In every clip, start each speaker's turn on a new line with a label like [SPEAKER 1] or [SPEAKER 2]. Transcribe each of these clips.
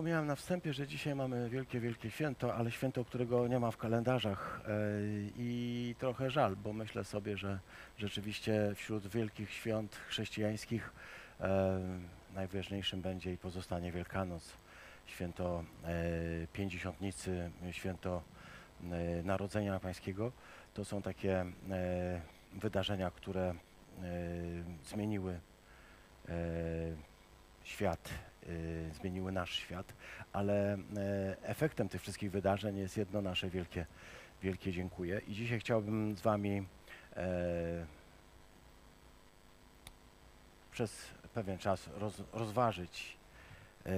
[SPEAKER 1] Wspomniałem na wstępie, że dzisiaj mamy wielkie, wielkie święto, ale święto, którego nie ma w kalendarzach e, i trochę żal, bo myślę sobie, że rzeczywiście wśród wielkich świąt chrześcijańskich e, najważniejszym będzie i pozostanie Wielkanoc, święto e, Pięćdziesiątnicy, święto Narodzenia Pańskiego. To są takie wydarzenia, które zmieniły świat, zmieniły nasz świat, ale e, efektem tych wszystkich wydarzeń jest jedno nasze wielkie, wielkie dziękuję. I dzisiaj chciałbym z Wami e, przez pewien czas roz, rozważyć, e,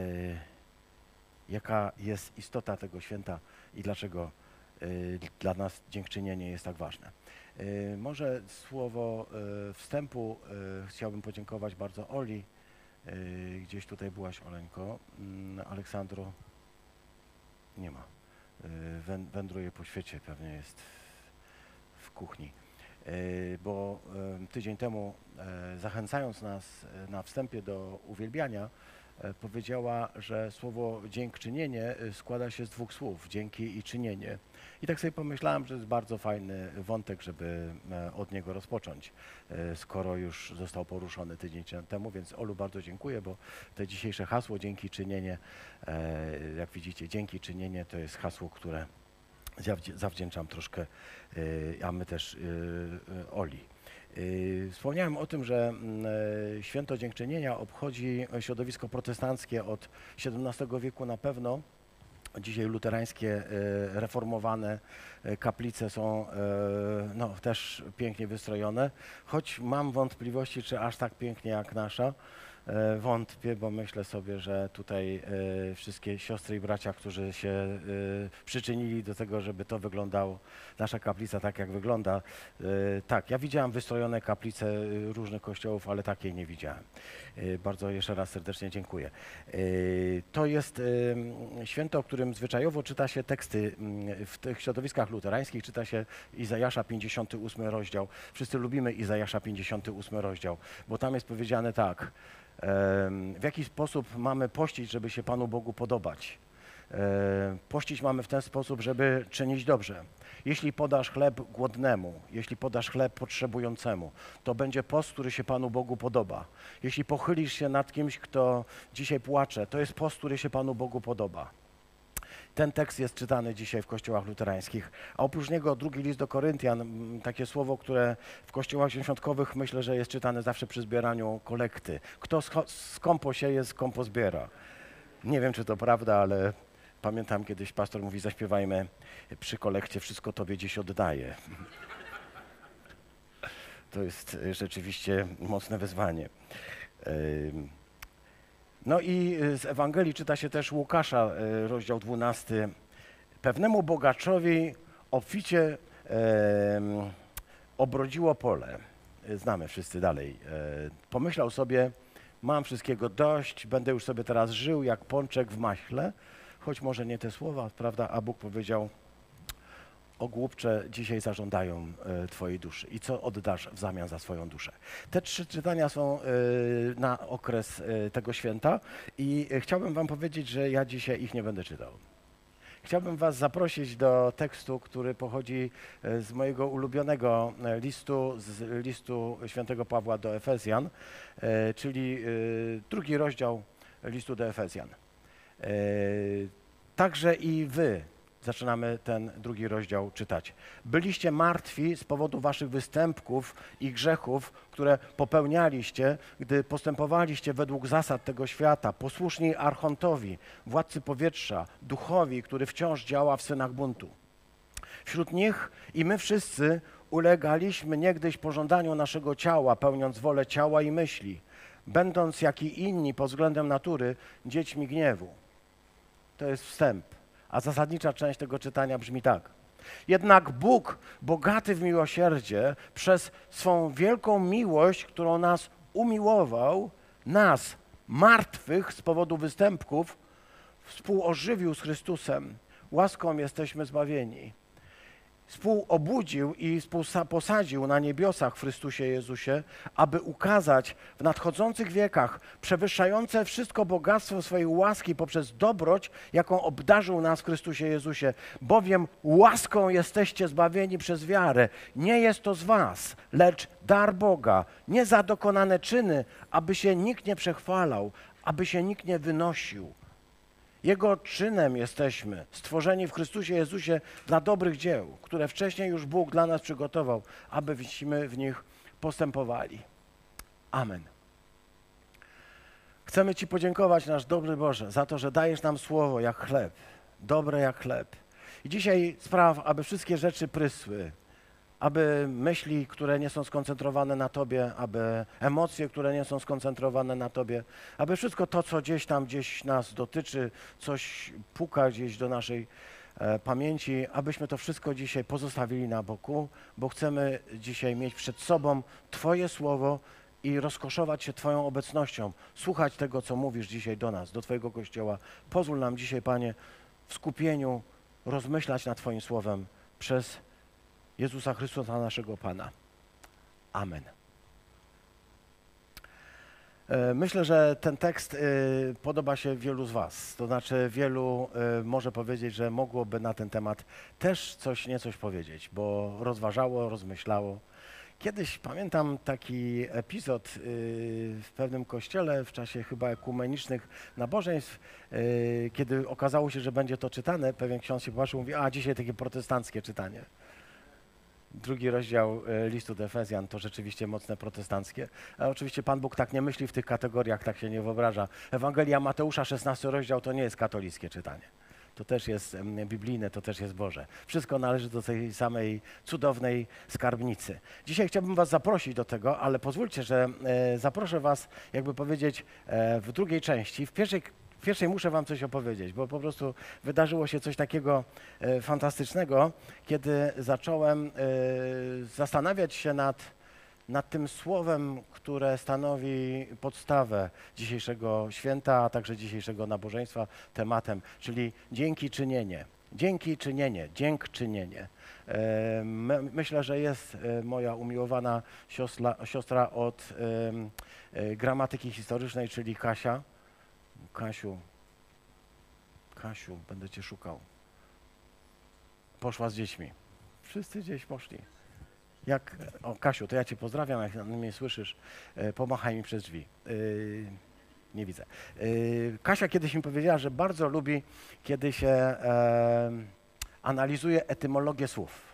[SPEAKER 1] jaka jest istota tego święta i dlaczego e, dla nas dziękczynienie jest tak ważne. Może słowo wstępu chciałbym podziękować bardzo Oli, Gdzieś tutaj byłaś, Oleńko. Mm, Aleksandro nie ma. Wę- Wędruje po świecie, pewnie jest w, kuchni. Yy, Bo tydzień temu, e, zachęcając nas e, na wstępie do uwielbiania, e, powiedziała, że słowo dziękczynienie e, składa się z dwóch słów, dzięki i czynienie. I tak sobie pomyślałem, że jest bardzo fajny wątek, żeby e, od niego rozpocząć e, skoro już został poruszony tydzień temu, więc Olu bardzo dziękuję, bo te dzisiejsze hasło dzięki czynienie, e, jak widzicie, dzięki czynienie to jest hasło, które zawdzięczam troszkę, e, a my też e, e, Oli. E, Wspomniałem o tym, że mm, e, święto dziękczynienia obchodzi środowisko protestanckie od XVII wieku na pewno. Dzisiaj luterańskie, e, reformowane e, kaplice są e, no, też pięknie wystrojone, choć mam wątpliwości, czy aż tak pięknie jak nasza. E, Wątpię, bo myślę sobie, że tutaj e, wszystkie siostry i bracia, którzy się e, przyczynili do tego, żeby to wyglądało, nasza kaplica tak jak wygląda. Tak, ja widziałem wystrojone kaplice różnych kościołów, ale takiej nie widziałem. Bardzo jeszcze raz serdecznie dziękuję. To jest święto, o którym zwyczajowo czyta się teksty mm, w tych środowiskach luterańskich, czyta się Izajasza 58 rozdział. Wszyscy lubimy Izajasza 58 rozdział, bo tam jest powiedziane tak, w jaki sposób mamy pościć, żeby się Panu Bogu podobać. Pościć mamy w ten sposób, żeby czynić dobrze. Jeśli podasz chleb głodnemu, jeśli podasz chleb potrzebującemu, to będzie post, który się Panu Bogu podoba. Jeśli pochylisz się nad kimś, kto dzisiaj płacze, to jest post, który się Panu Bogu podoba. Ten tekst jest czytany dzisiaj w kościołach luterańskich, a oprócz niego drugi list do Koryntian, takie słowo, które w kościołach świątkowych myślę, że jest czytane zawsze przy zbieraniu kolekty. Kto skąpo sieje, skąpo zbiera. Nie wiem, czy to prawda, ale pamiętam kiedyś pastor mówi, zaśpiewajmy przy kolekcie, wszystko Tobie dziś oddaję. To jest rzeczywiście mocne wyzwanie. No i y, z Ewangelii czyta się też Łukasza, y, rozdział 12. Pewnemu bogaczowi obficie em, obrodziło pole. Y, Znamy wszyscy dalej. E, Pomyślał sobie, mam wszystkiego dość, będę już sobie teraz żył jak pączek w maśle, choć może nie te słowa, prawda? A Bóg powiedział, o głupcze dzisiaj zażądają e, Twojej duszy i co oddasz w zamian za swoją duszę. Te trzy czytania są e, na okres e, tego święta i chciałbym Wam powiedzieć, że ja dzisiaj ich nie będę czytał. Chciałbym Was zaprosić do tekstu, który pochodzi z mojego ulubionego listu, z listu świętego Pawła do Efezjan, czyli drugi rozdział listu do Efezjan. Także i Wy zaczynamy ten drugi rozdział czytać. Byliście martwi z powodu waszych występków i grzechów, które popełnialiście, gdy postępowaliście według zasad tego świata, posłuszni archontowi, władcy powietrza, duchowi, który wciąż działa w synach buntu. Wśród nich i my wszyscy ulegaliśmy niegdyś pożądaniu naszego ciała, pełniąc wolę ciała i myśli, będąc jak i inni pod względem natury dziećmi gniewu. To jest wstęp. A zasadnicza część tego czytania brzmi tak. Jednak Bóg, bogaty w miłosierdzie, przez swą wielką miłość, którą nas umiłował, nas, martwych z powodu występków, współożywił z Chrystusem. Łaską jesteśmy zbawieni. Współobudził i posadził na niebiosach w Chrystusie Jezusie, aby ukazać w nadchodzących wiekach przewyższające wszystko bogactwo swojej łaski poprzez dobroć, jaką obdarzył nas w Chrystusie Jezusie. Bowiem łaską jesteście zbawieni przez wiarę. Nie jest to z was, lecz dar Boga, nie za dokonane czyny, aby się nikt nie przechwalał, aby się nikt nie wynosił. Jego czynem jesteśmy, stworzeni w Chrystusie Jezusie dla dobrych dzieł, które wcześniej już Bóg dla nas przygotował, abyśmy w nich postępowali. Amen. Chcemy Ci podziękować, nasz dobry Boże, za to, że dajesz nam słowo jak chleb, dobre jak chleb. I dzisiaj spraw, aby wszystkie rzeczy prysły, aby myśli, które nie są skoncentrowane na Tobie, aby emocje, które nie są skoncentrowane na Tobie, aby wszystko to, co gdzieś tam gdzieś nas dotyczy, coś puka gdzieś do naszej e, pamięci, abyśmy to wszystko dzisiaj pozostawili na boku, bo chcemy dzisiaj mieć przed sobą Twoje słowo i rozkoszować się Twoją obecnością, słuchać tego, co mówisz dzisiaj do nas, do Twojego Kościoła. Pozwól nam dzisiaj, Panie, w skupieniu rozmyślać nad Twoim słowem przez Jezusa Chrystusa, naszego Pana. Amen. E, myślę, że ten tekst e, podoba się wielu z Was. To znaczy, wielu e, może powiedzieć, że mogłoby na ten temat też coś, niecoś powiedzieć, bo rozważało, rozmyślało. Kiedyś pamiętam taki epizod w pewnym kościele w czasie chyba ekumenicznych nabożeństw, kiedy okazało się, że będzie to czytane. Pewien ksiądz się popatrzył i mówi, a dzisiaj takie protestanckie czytanie drugi rozdział e, listu do Efezjan to rzeczywiście mocne protestanckie. Ale oczywiście Pan Bóg tak nie myśli w tych kategoriach, tak się nie wyobraża. Ewangelia Mateusza, 16 rozdział, to nie jest katolickie czytanie. To też jest biblijne, to też jest Boże. Wszystko należy do tej samej cudownej skarbnicy. Dzisiaj chciałbym Was zaprosić do tego, ale pozwólcie, że e, zaproszę Was, jakby powiedzieć, e, w drugiej części. W pierwszej pierwszej muszę wam coś opowiedzieć, bo po prostu wydarzyło się coś takiego e, fantastycznego, kiedy zacząłem e, zastanawiać się nad, nad tym słowem, które stanowi podstawę dzisiejszego święta, a także dzisiejszego nabożeństwa, tematem, czyli dzięki czynienie. Dzięki czynienie, dziękczynienie. E, myślę, że jest moja umiłowana siostra, siostra od gramatyki historycznej, czyli Kasia Kasiu, Kasiu, będę cię szukał. Poszła z dziećmi. Wszyscy gdzieś poszli. Jak, o Kasiu, to ja cię pozdrawiam, jak mnie słyszysz, e, pomachaj mi przez drzwi. E, nie widzę. E, Kasia kiedyś mi powiedziała, że bardzo lubi, kiedy się analizuje etymologię słów.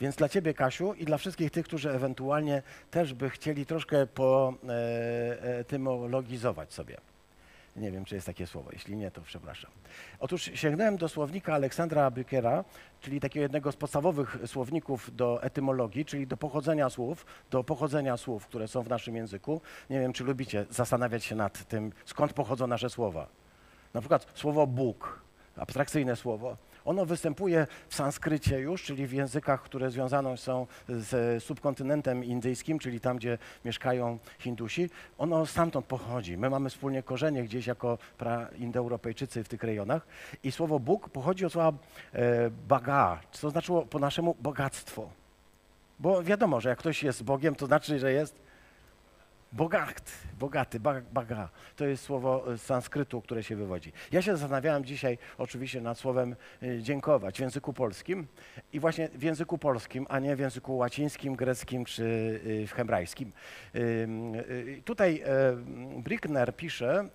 [SPEAKER 1] Więc dla Ciebie, Kasiu, i dla wszystkich tych, którzy ewentualnie też by chcieli troszkę poetymologizować sobie. Nie wiem, czy jest takie słowo. Jeśli nie, to przepraszam. Otóż sięgnąłem do słownika Aleksandra Bykera, czyli takiego jednego z podstawowych słowników do etymologii, czyli do pochodzenia słów, do pochodzenia słów, które są w naszym języku. Nie wiem, czy lubicie zastanawiać się nad tym, skąd pochodzą nasze słowa. Na przykład słowo Bóg, abstrakcyjne słowo. Ono występuje w sanskrycie już, czyli w językach, które związane są z subkontynentem indyjskim, czyli tam, gdzie mieszkają Hindusi. Ono stamtąd pochodzi. My mamy wspólnie korzenie gdzieś jako indoeuropejczycy w tych rejonach. I słowo Bóg pochodzi od słowa e, baga, co znaczyło po naszemu bogactwo. Bo wiadomo, że jak ktoś jest Bogiem, to znaczy, że jest Bogat, bogaty, baga. To jest słowo z sanskrytu, które się wywodzi. Ja się zastanawiałem dzisiaj oczywiście nad słowem y, dziękować w języku polskim i właśnie w języku polskim, a nie w języku łacińskim, greckim czy y, w hebrajskim. Tutaj Brickner pisze,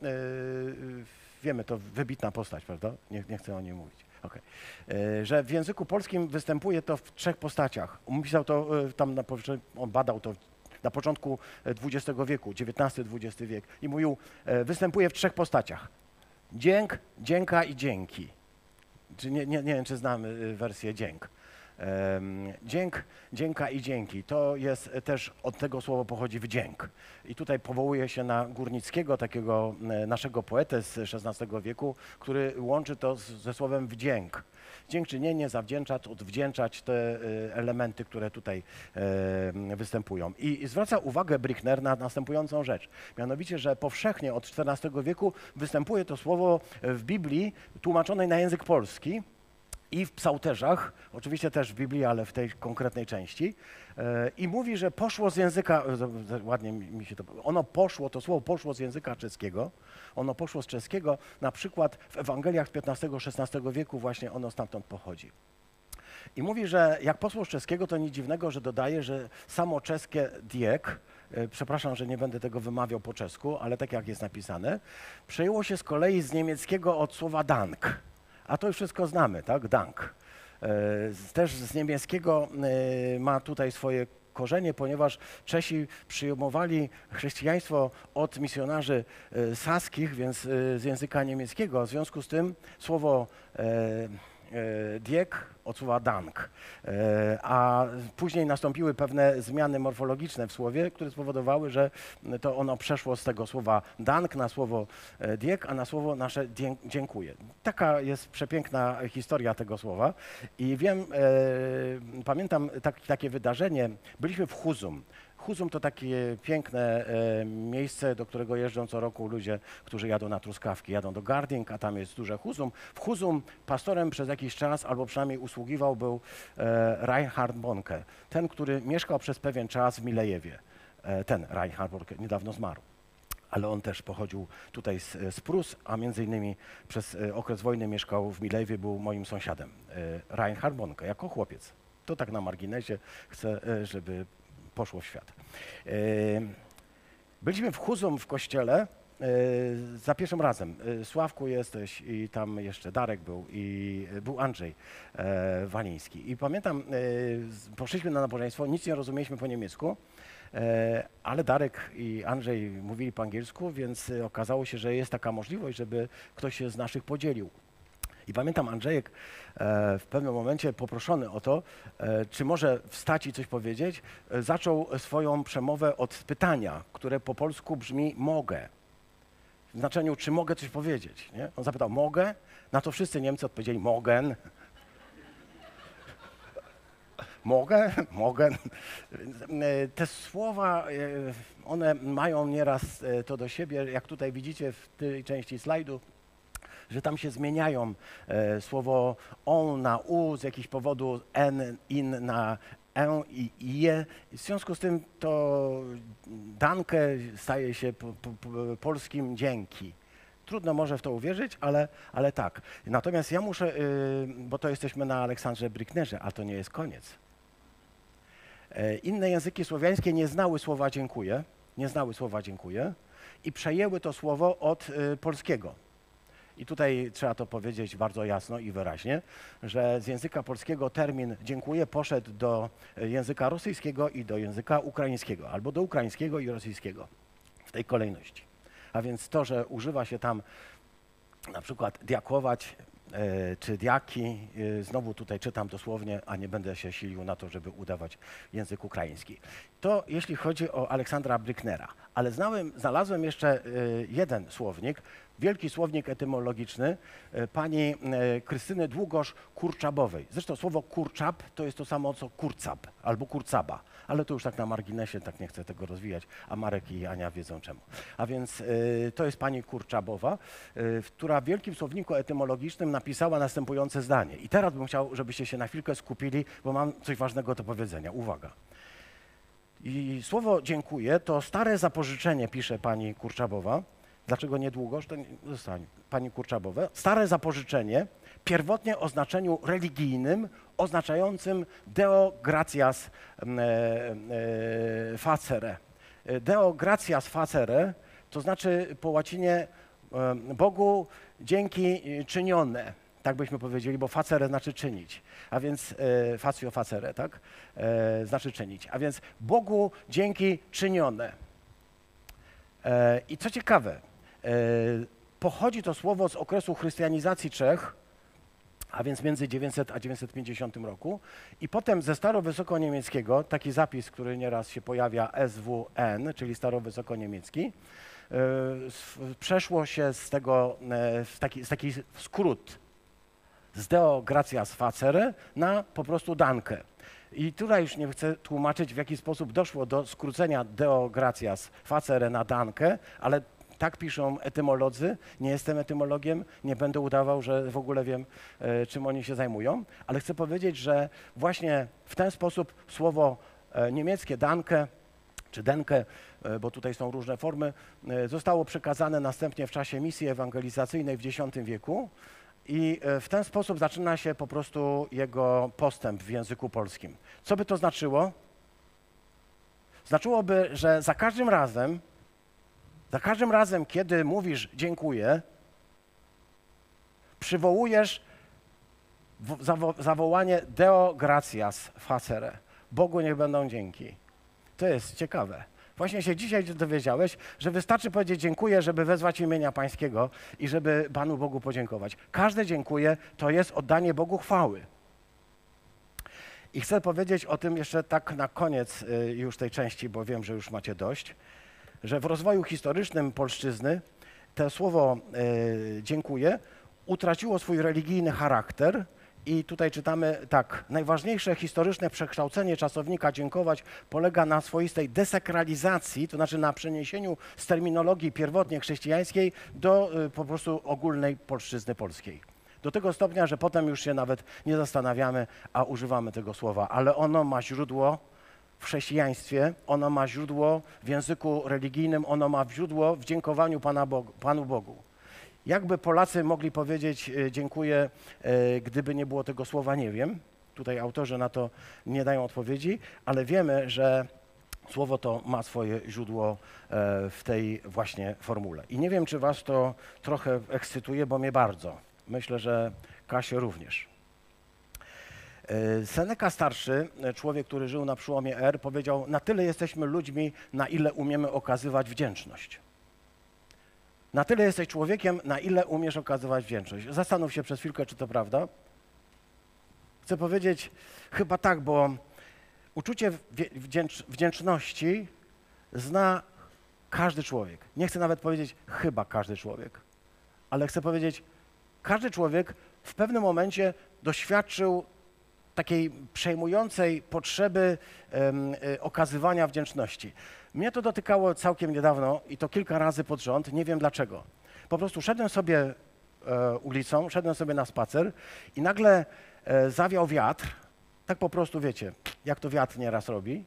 [SPEAKER 1] wiemy, to wybitna postać, prawda? Nie, nie chcę o niej mówić. Okay. Że w języku polskim występuje to w trzech postaciach. Pisał to tam, na, on badał to na początku XX e, wieku, XIX-XX wiek i mówił, e, występuje w trzech postaciach. Dzięk, dzięka i dzięki. Czy nie, nie, nie wiem, czy znamy e, wersję dzięk. Dzięk, dzięka i dzięki. To jest też od tego słowa pochodzi wdzięk. I tutaj powołuje się na Górnickiego, takiego naszego poetę z XVI wieku, który łączy to z, ze słowem wdzięk dziękczynienie, zawdzięczać, odwdzięczać te y, elementy, które tutaj występują. I zwraca uwagę Brickner na następującą rzecz. Mianowicie, że powszechnie od XIV wieku występuje to słowo w Biblii tłumaczonej na język polski i w psałterzach, oczywiście też w Biblii, ale w tej konkretnej części. E, I mówi, że poszło z języka, e, ładnie mi się to, ono poszło, to słowo poszło z języka czeskiego, ono poszło z czeskiego, na przykład w Ewangeliach XV-XVI wieku właśnie ono stamtąd pochodzi. I mówi, że jak poszło z czeskiego, to nic dziwnego, że dodaje, że samo czeskie diek, e, przepraszam, że nie będę tego wymawiał po czesku, ale tak jak jest napisane, przejęło się z kolei z niemieckiego od słowa dank. A to już wszystko znamy, tak? Dank. E, Też z niemieckiego e, ma tutaj swoje korzenie, ponieważ Czesi przyjmowali chrześcijaństwo od misjonarzy e, saskich, więc z języka niemieckiego. W związku z tym słowo diek od słowa dank. E, A później nastąpiły pewne zmiany morfologiczne w słowie, które spowodowały, że to ono przeszło z tego słowa dank na słowo e, diek, a na słowo nasze dziękuję. Taka jest przepiękna historia tego słowa. I wiem, e, pamiętam tak, takie wydarzenie, byliśmy w Huzum. Huzum to takie piękne e, miejsce, do którego jeżdżą co roku ludzie, którzy jadą na truskawki. Jadą do Garding, a tam jest duże Huzum. W Huzum pastorem przez jakiś czas, albo przynajmniej usługiwał, był e, Reinhard Bonke. Ten, który mieszkał przez pewien czas w Milejewie. E, ten Reinhard Bonke niedawno zmarł. Ale on też pochodził tutaj z, z Prus, a między innymi przez e, okres wojny mieszkał w Milejewie, był moim sąsiadem. E, Reinhard Bonke, jako chłopiec. To tak na marginesie chcę, e, żeby poszło w świat. E, Byliśmy w Huzum w kościele e, za pierwszym razem. E, Sławku jesteś i tam jeszcze Darek był i był Andrzej Waliński. I pamiętam, poszliśmy na nabożeństwo, nic nie rozumieliśmy po niemiecku, ale Darek i Andrzej mówili po angielsku, więc okazało się, że jest taka możliwość, żeby ktoś się z naszych podzielił. I pamiętam Andrzejek e, w pewnym momencie poproszony o to, e, czy może wstać i coś powiedzieć, e, zaczął swoją przemowę od pytania, które po polsku brzmi mogę. W znaczeniu, czy mogę coś powiedzieć. Nie? On zapytał, mogę? Na to wszyscy Niemcy odpowiedzieli, mogę. Mogę, mogę. Te słowa, one mają nieraz to do siebie, jak tutaj widzicie w tej części slajdu, że tam się zmieniają e, słowo on na u z jakiegoś powodu, n, in na e i je. W związku z tym to dankę staje się po, po, po, polskim dzięki. Trudno może w to uwierzyć, ale, ale tak. Natomiast ja muszę, y, bo to jesteśmy na Aleksandrze Bricknerze, a to nie jest koniec. E, Inne języki słowiańskie nie znały słowa dziękuję, nie znały słowa dziękuję i przejęły to słowo od y, polskiego. I tutaj trzeba to powiedzieć bardzo jasno i wyraźnie, że z języka polskiego termin dziękuję poszedł do języka rosyjskiego i do języka ukraińskiego, albo do ukraińskiego i rosyjskiego w tej kolejności. A więc to, że używa się tam na przykład diakować e, czy diaki, e, znowu tutaj czytam dosłownie, a nie będę się silił na to, żeby udawać język ukraiński. To jeśli chodzi o Aleksandra Bryknera. Ale znałem, znalazłem jeszcze e, jeden słownik, wielki słownik etymologiczny e, pani e, Krystyny Długosz-Kurczabowej. Zresztą słowo kurczab to jest to samo co kurcab albo kurcaba, ale to już tak na marginesie, tak nie chcę tego rozwijać, a Marek i Ania wiedzą czemu. A więc e, to jest pani Kurczabowa, która w wielkim słowniku etymologicznym napisała następujące zdanie. I teraz bym chciał, żebyście się na chwilkę skupili, bo mam coś ważnego do powiedzenia. Uwaga. I słowo dziękuję to stare zapożyczenie, pisze pani Kurczabowa. Dlaczego niedługo? To nie, zostań, pani Kurczabowa. Stare zapożyczenie, pierwotnie o znaczeniu religijnym, oznaczającym Deo gratias mm, e, e, facere. Deo gratias facere to znaczy po łacinie Bogu dzięki e, czynione. Tak byśmy powiedzieli, bo facere znaczy czynić. A więc e, facio facere, tak? Znaczy czynić. A więc Bogu dzięki czynione. I co ciekawe, pochodzi to słowo z okresu chrystianizacji Czech, a więc między 900 a 950 roku. I potem ze starowysokoniemieckiego, taki zapis, który nieraz się pojawia, SWN, czyli starowysokoniemiecki, e, przeszło się z tego, e, w taki, z taki skrót z Deo gratias facere na po prostu dankę. I tutaj już nie chcę tłumaczyć, w jaki sposób doszło do skrócenia Deo gratias facere na dankę, ale Tak piszą etymolodzy. Nie jestem etymologiem, nie będę udawał, że w ogóle wiem, e, czym oni się zajmują, ale chcę powiedzieć, że właśnie w ten sposób słowo e, niemieckie danke czy denke, e, bo tutaj są różne formy, zostało przekazane następnie w czasie misji ewangelizacyjnej w X wieku i w ten sposób zaczyna się po prostu jego postęp w języku polskim. Co by to znaczyło? Znaczyłoby, że za każdym razem, za każdym razem, kiedy mówisz dziękuję, przywołujesz zawo- zawołanie Deo gratias facere. Bogu niech będą dzięki. To jest ciekawe. Właśnie się dzisiaj dowiedziałeś, że wystarczy powiedzieć dziękuję, żeby wezwać imienia Pańskiego i żeby Panu Bogu podziękować. Każde dziękuję to jest oddanie Bogu chwały. I chcę powiedzieć o tym jeszcze tak na koniec y, już tej części, bo wiem, że już macie dość, że w rozwoju historycznym polszczyzny to słowo y, dziękuję utraciło swój religijny charakter i tutaj czytamy tak, najważniejsze historyczne przekształcenie czasownika dziękować polega na swoistej desakralizacji, to znaczy na przeniesieniu z terminologii pierwotnie chrześcijańskiej do y, po prostu ogólnej polszczyzny polskiej. Do tego stopnia, że potem już się nawet nie zastanawiamy, a używamy tego słowa, ale ono ma źródło w chrześcijaństwie, ono ma źródło w języku religijnym, ono ma źródło w dziękowaniu Pana Bogu, Panu Bogu. Jakby Polacy mogli powiedzieć e, dziękuję, e, gdyby nie było tego słowa, nie wiem. Tutaj autorzy na to nie dają odpowiedzi, ale wiemy, że słowo to ma swoje źródło e, w tej właśnie formule. I nie wiem, czy was to trochę ekscytuje, bo mnie bardzo. Myślę, że Kasię również. E, Seneca starszy, e, człowiek, który żył na przełomie R, powiedział: Na tyle jesteśmy ludźmi, na ile umiemy okazywać wdzięczność. Na tyle jesteś człowiekiem, na ile umiesz okazywać wdzięczność. Zastanów się przez chwilkę, czy to prawda. Chcę powiedzieć, chyba tak, bo uczucie wdzięcz, wdzięczności zna każdy człowiek. Nie chcę nawet powiedzieć chyba każdy człowiek, ale chcę powiedzieć, każdy człowiek w pewnym momencie doświadczył takiej przejmującej potrzeby y, okazywania wdzięczności. Mnie to dotykało całkiem niedawno i to kilka razy pod rząd, nie wiem dlaczego. Po prostu szedłem sobie e, ulicą, szedłem sobie na spacer i nagle e, zawiał wiatr, tak po prostu wiecie, jak to wiatr nieraz robi.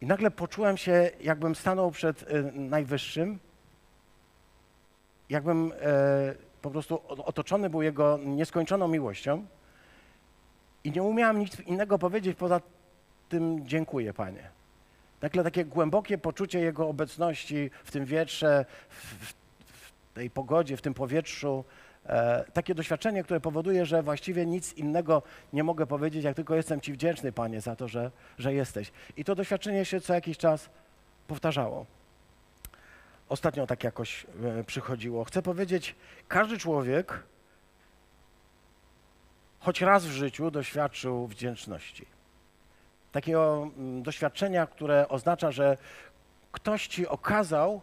[SPEAKER 1] I nagle poczułem się, jakbym stanął przed e, Najwyższym, jakbym e, po prostu otoczony był Jego nieskończoną miłością i nie umiałem nic innego powiedzieć poza tym dziękuję, Panie. Takie głębokie poczucie Jego obecności w tym wietrze, w, w, w tej pogodzie, w tym powietrzu. E, takie doświadczenie, które powoduje, że właściwie nic innego nie mogę powiedzieć, jak tylko jestem Ci wdzięczny, Panie, za to, że, że jesteś. I to doświadczenie się co jakiś czas powtarzało. Ostatnio tak jakoś e, przychodziło. Chcę powiedzieć, każdy człowiek choć raz w życiu doświadczył wdzięczności. Takiego mm, doświadczenia, które oznacza, że ktoś ci okazał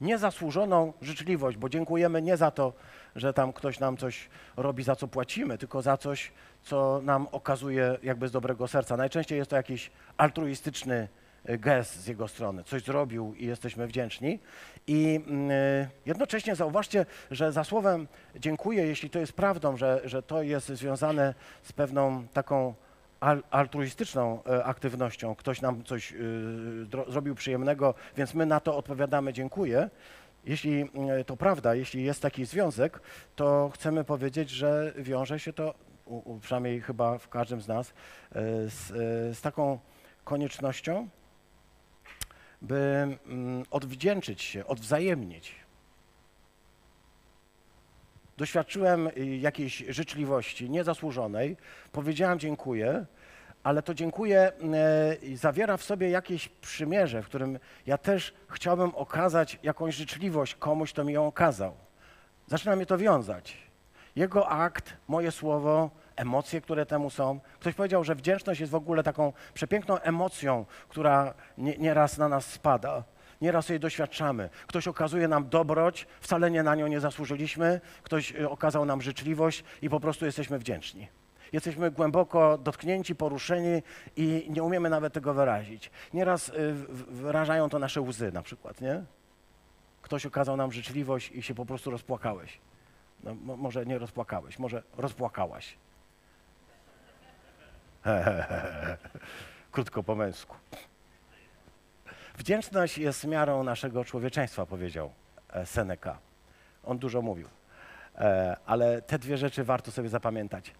[SPEAKER 1] niezasłużoną życzliwość, bo dziękujemy nie za to, że tam ktoś nam coś robi, za co płacimy, tylko za coś, co nam okazuje jakby z dobrego serca. Najczęściej jest to jakiś altruistyczny gest z jego strony. Coś zrobił i jesteśmy wdzięczni. I mm, y, jednocześnie zauważcie, że za słowem dziękuję, jeśli to jest prawdą, że, że to jest związane z pewną taką al- altruistyczną e, aktywnością, ktoś nam coś dro- zrobił przyjemnego, więc my na to odpowiadamy dziękuję. Jeśli y, to prawda, jeśli jest taki związek, to chcemy powiedzieć, że wiąże się to, przynajmniej chyba w każdym z nas, e, z, e, z taką koniecznością, by mm, odwdzięczyć się, odwzajemnić. Doświadczyłem y, jakiejś życzliwości niezasłużonej, powiedziałem dziękuję, ale to dziękuję e, zawiera w sobie jakieś przymierze, w którym ja też chciałbym okazać jakąś życzliwość komuś, kto mi ją okazał. Zaczyna mnie to wiązać. Jego akt, moje słowo, emocje, które temu są. Ktoś powiedział, że wdzięczność jest w ogóle taką przepiękną emocją, która nie, nieraz na nas spada. Nieraz jej doświadczamy. Ktoś okazuje nam dobroć, wcale nie na nią nie zasłużyliśmy. Ktoś y, okazał nam życzliwość i po prostu jesteśmy wdzięczni. Jesteśmy głęboko dotknięci, poruszeni i nie umiemy nawet tego wyrazić. Nieraz y, wyrażają to nasze łzy na przykład, nie? ktoś okazał nam życzliwość i się po prostu rozpłakałeś. No, mo- może nie rozpłakałeś, może rozpłakałaś. Krótko po męsku. Wdzięczność jest miarą naszego człowieczeństwa, powiedział e, Seneca. On dużo mówił. E, Ale te dwie rzeczy warto sobie zapamiętać.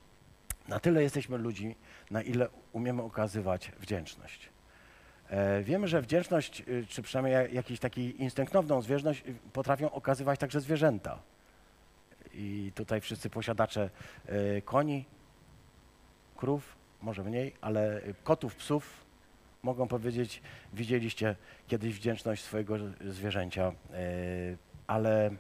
[SPEAKER 1] Na tyle jesteśmy ludźmi, na ile umiemy okazywać wdzięczność. E, Wiemy, że wdzięczność, y, czy przynajmniej ja- jakiś taki instynktowną zwierzchność y, potrafią okazywać także zwierzęta. I tutaj wszyscy posiadacze koni, krów, może mniej, ale kotów, psów mogą powiedzieć, widzieliście kiedyś wdzięczność swojego zwierzęcia, y, ale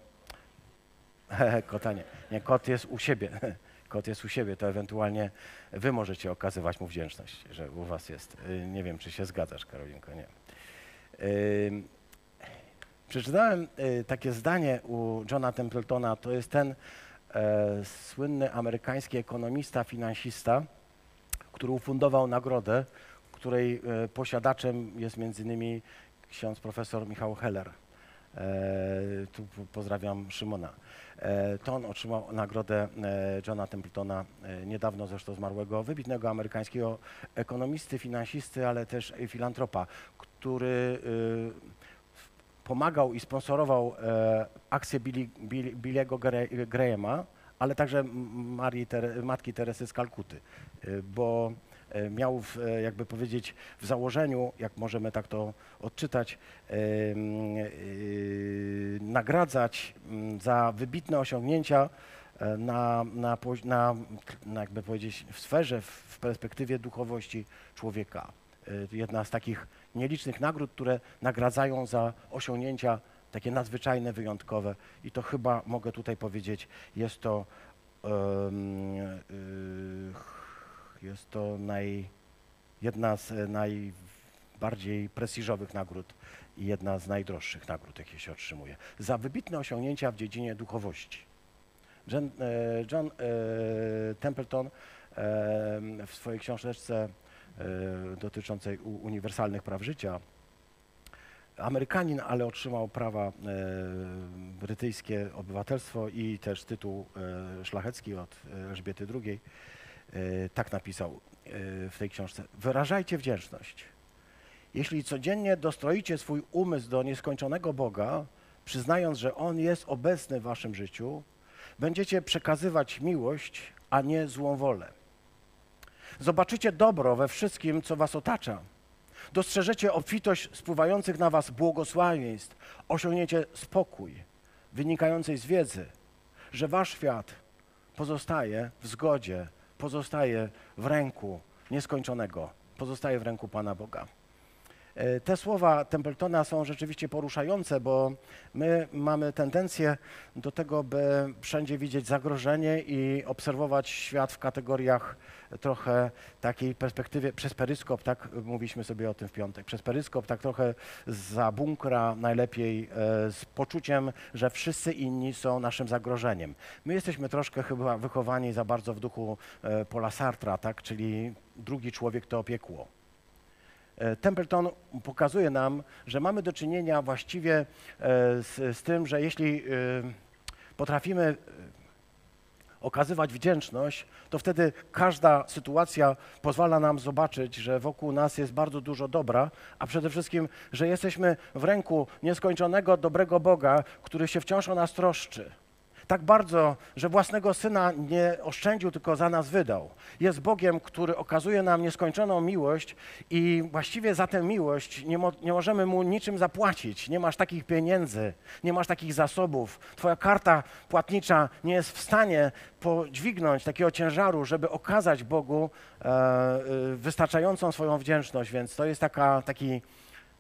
[SPEAKER 1] kota nie. nie. Kot jest u siebie. Kot jest u siebie, to ewentualnie wy możecie okazywać mu wdzięczność, że u was jest. Y, Nie wiem, czy się zgadzasz, Karolinko, nie. Ym, Przeczytałem takie zdanie u Johna Templetona, to jest ten e, słynny amerykański ekonomista, finansista, który ufundował nagrodę, której e, posiadaczem jest między innymi ksiądz profesor Michał Heller. E, tu po- pozdrawiam Szymona. E, to on otrzymał nagrodę Johna Templetona, niedawno zresztą zmarłego, wybitnego amerykańskiego ekonomisty, finansisty, ale też filantropa, który pomagał i sponsorował akcję Billy, Billy, Billy'ego ale także Marii matki Teresy z Kalkuty, e, bo e, miał, w, e, jakby powiedzieć, w założeniu, jak możemy tak to odczytać, nagradzać m, za wybitne osiągnięcia e, na, na, na, na, jakby powiedzieć, w sferze, w, perspektywie duchowości człowieka. Jedna z takich nielicznych nagród, które nagradzają za osiągnięcia takie nadzwyczajne, wyjątkowe. I to chyba mogę tutaj powiedzieć, jest to, em, y, jest to naj, jedna z najbardziej prestiżowych nagród i jedna z najdroższych nagród, jakie się otrzymuje. Za wybitne osiągnięcia w dziedzinie duchowości. John, e, John e, Templeton w swojej książeczce e, dotyczącej uniwersalnych praw życia. Amerykanin, ale otrzymał prawa e, brytyjskie obywatelstwo i też tytuł e, szlachecki od e, Elżbiety II. Tak napisał w tej książce. Wyrażajcie wdzięczność. Jeśli codziennie dostroicie swój umysł do nieskończonego Boga, przyznając, że On jest obecny w waszym życiu, będziecie przekazywać miłość, a nie złą wolę. Zobaczycie dobro we wszystkim, co was otacza. Dostrzeżecie obfitość spływających na was błogosławieństw, osiągniecie spokój wynikającej z wiedzy, że wasz świat pozostaje w zgodzie, pozostaje w ręku nieskończonego, pozostaje w ręku Pana Boga. E, Te słowa Templetona są rzeczywiście poruszające, bo my mamy tendencję do tego, by wszędzie widzieć zagrożenie i obserwować świat w kategoriach trochę takiej perspektywie, przez peryskop, tak mówiliśmy sobie o tym w piątek, przez peryskop tak trochę za bunkra najlepiej, e, z poczuciem, że wszyscy inni są naszym zagrożeniem. My jesteśmy troszkę chyba wychowani za bardzo w duchu e, Paula Sartra, tak, czyli drugi człowiek to piekło. E, Templeton pokazuje nam, że mamy do czynienia właściwie e, z, z tym, że jeśli e, potrafimy okazywać wdzięczność, to wtedy każda sytuacja pozwala nam zobaczyć, że wokół nas jest bardzo dużo dobra, a przede wszystkim, że jesteśmy w ręku nieskończonego, dobrego Boga, który się wciąż o nas troszczy. Tak bardzo, że własnego syna nie oszczędził, tylko za nas wydał. Jest Bogiem, który okazuje nam nieskończoną miłość i właściwie za tę miłość nie, mo- nie możemy mu niczym zapłacić. Nie masz takich pieniędzy, nie masz takich zasobów. Twoja karta płatnicza nie jest w stanie podźwignąć takiego ciężaru, żeby okazać Bogu e, e, wystarczającą swoją wdzięczność. Więc to jest taka, taki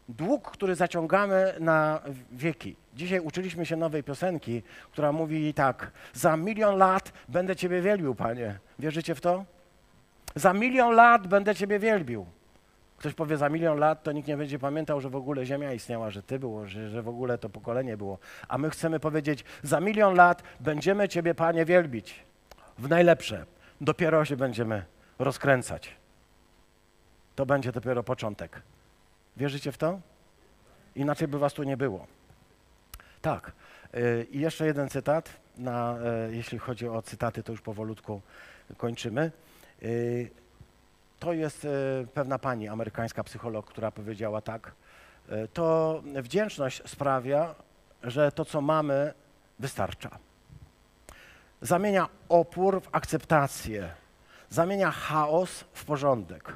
[SPEAKER 1] dług, który zaciągamy na wieki. Dzisiaj uczyliśmy się nowej piosenki, która mówi tak: Za milion lat będę Ciebie wielbił, Panie. Wierzycie w to? Za milion lat będę Ciebie wielbił. Ktoś powie za milion lat, to nikt nie będzie pamiętał, że w ogóle Ziemia istniała, że Ty było, że, że w ogóle to pokolenie było. A my chcemy powiedzieć: Za milion lat będziemy Ciebie, Panie, wielbić. W najlepsze. Dopiero się będziemy rozkręcać. To będzie dopiero początek. Wierzycie w to? Inaczej by was tu nie było. Tak. Y, I jeszcze jeden cytat. Na, e, jeśli chodzi o cytaty, to już powolutku kończymy. Y, To jest e, pewna pani, amerykańska psycholog, która powiedziała tak. e, To wdzięczność sprawia, że to, co mamy, wystarcza. Zamienia opór w akceptację, zamienia chaos w porządek,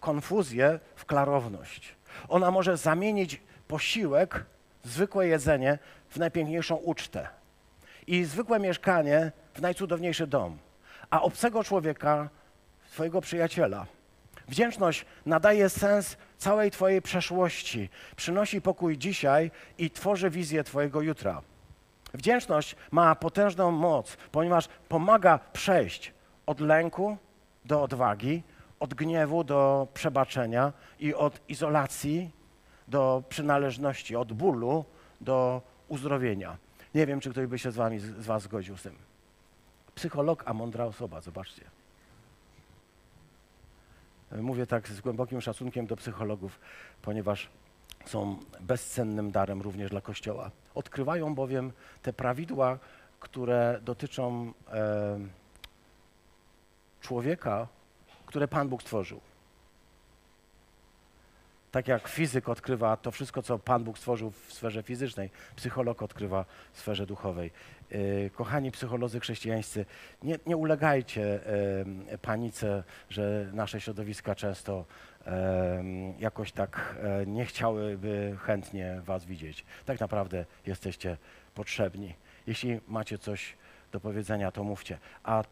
[SPEAKER 1] konfuzję w klarowność. Ona może zamienić posiłek, zwykłe jedzenie w najpiękniejszą ucztę i zwykłe mieszkanie w najcudowniejszy dom, a obcego człowieka w twojego przyjaciela. Wdzięczność nadaje sens całej Twojej przeszłości, przynosi pokój dzisiaj i tworzy wizję Twojego jutra. Wdzięczność ma potężną moc, ponieważ pomaga przejść od lęku do odwagi, od gniewu do przebaczenia i od izolacji do przynależności, od bólu do uzdrowienia. Nie wiem, czy ktoś by się z, wami, z Was zgodził z tym. Psycholog, a mądra osoba, zobaczcie. Mówię tak z głębokim szacunkiem do psychologów, ponieważ są bezcennym darem również dla Kościoła. Odkrywają bowiem te prawidła, które dotyczą e, człowieka, które Pan Bóg stworzył. Tak jak fizyk odkrywa to wszystko, co Pan Bóg stworzył w sferze fizycznej, psycholog odkrywa w sferze duchowej. E, Kochani psycholodzy chrześcijańscy, nie, nie ulegajcie panice, że nasze środowiska często jakoś tak e, nie chciałyby chętnie Was widzieć. Tak naprawdę jesteście potrzebni. Jeśli macie coś do powiedzenia, to mówcie. A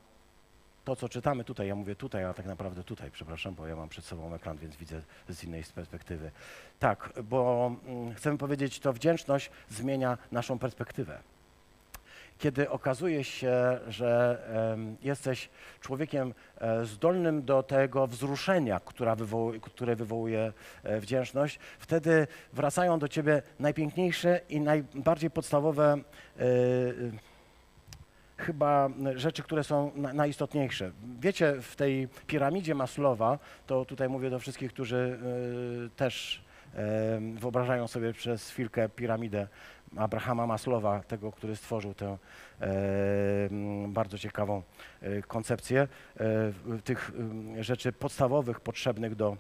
[SPEAKER 1] to, co czytamy tutaj, ja mówię tutaj, a tak naprawdę tutaj, przepraszam, bo ja mam przed sobą ekran, więc widzę z innej perspektywy. Tak, bo mm, chcemy powiedzieć, to wdzięczność zmienia naszą perspektywę. Kiedy okazuje się, że jesteś człowiekiem e, zdolnym do tego wzruszenia, które wywołuje e, wdzięczność, wtedy wracają do ciebie najpiękniejsze i najbardziej podstawowe e, chyba rzeczy, które są na, najistotniejsze. Wiecie, w tej piramidzie Maslowa, to tutaj mówię do wszystkich, którzy y, też y, wyobrażają sobie przez chwilkę piramidę Abrahama Maslowa, tego, który stworzył tę bardzo ciekawą koncepcję tych rzeczy podstawowych, potrzebnych do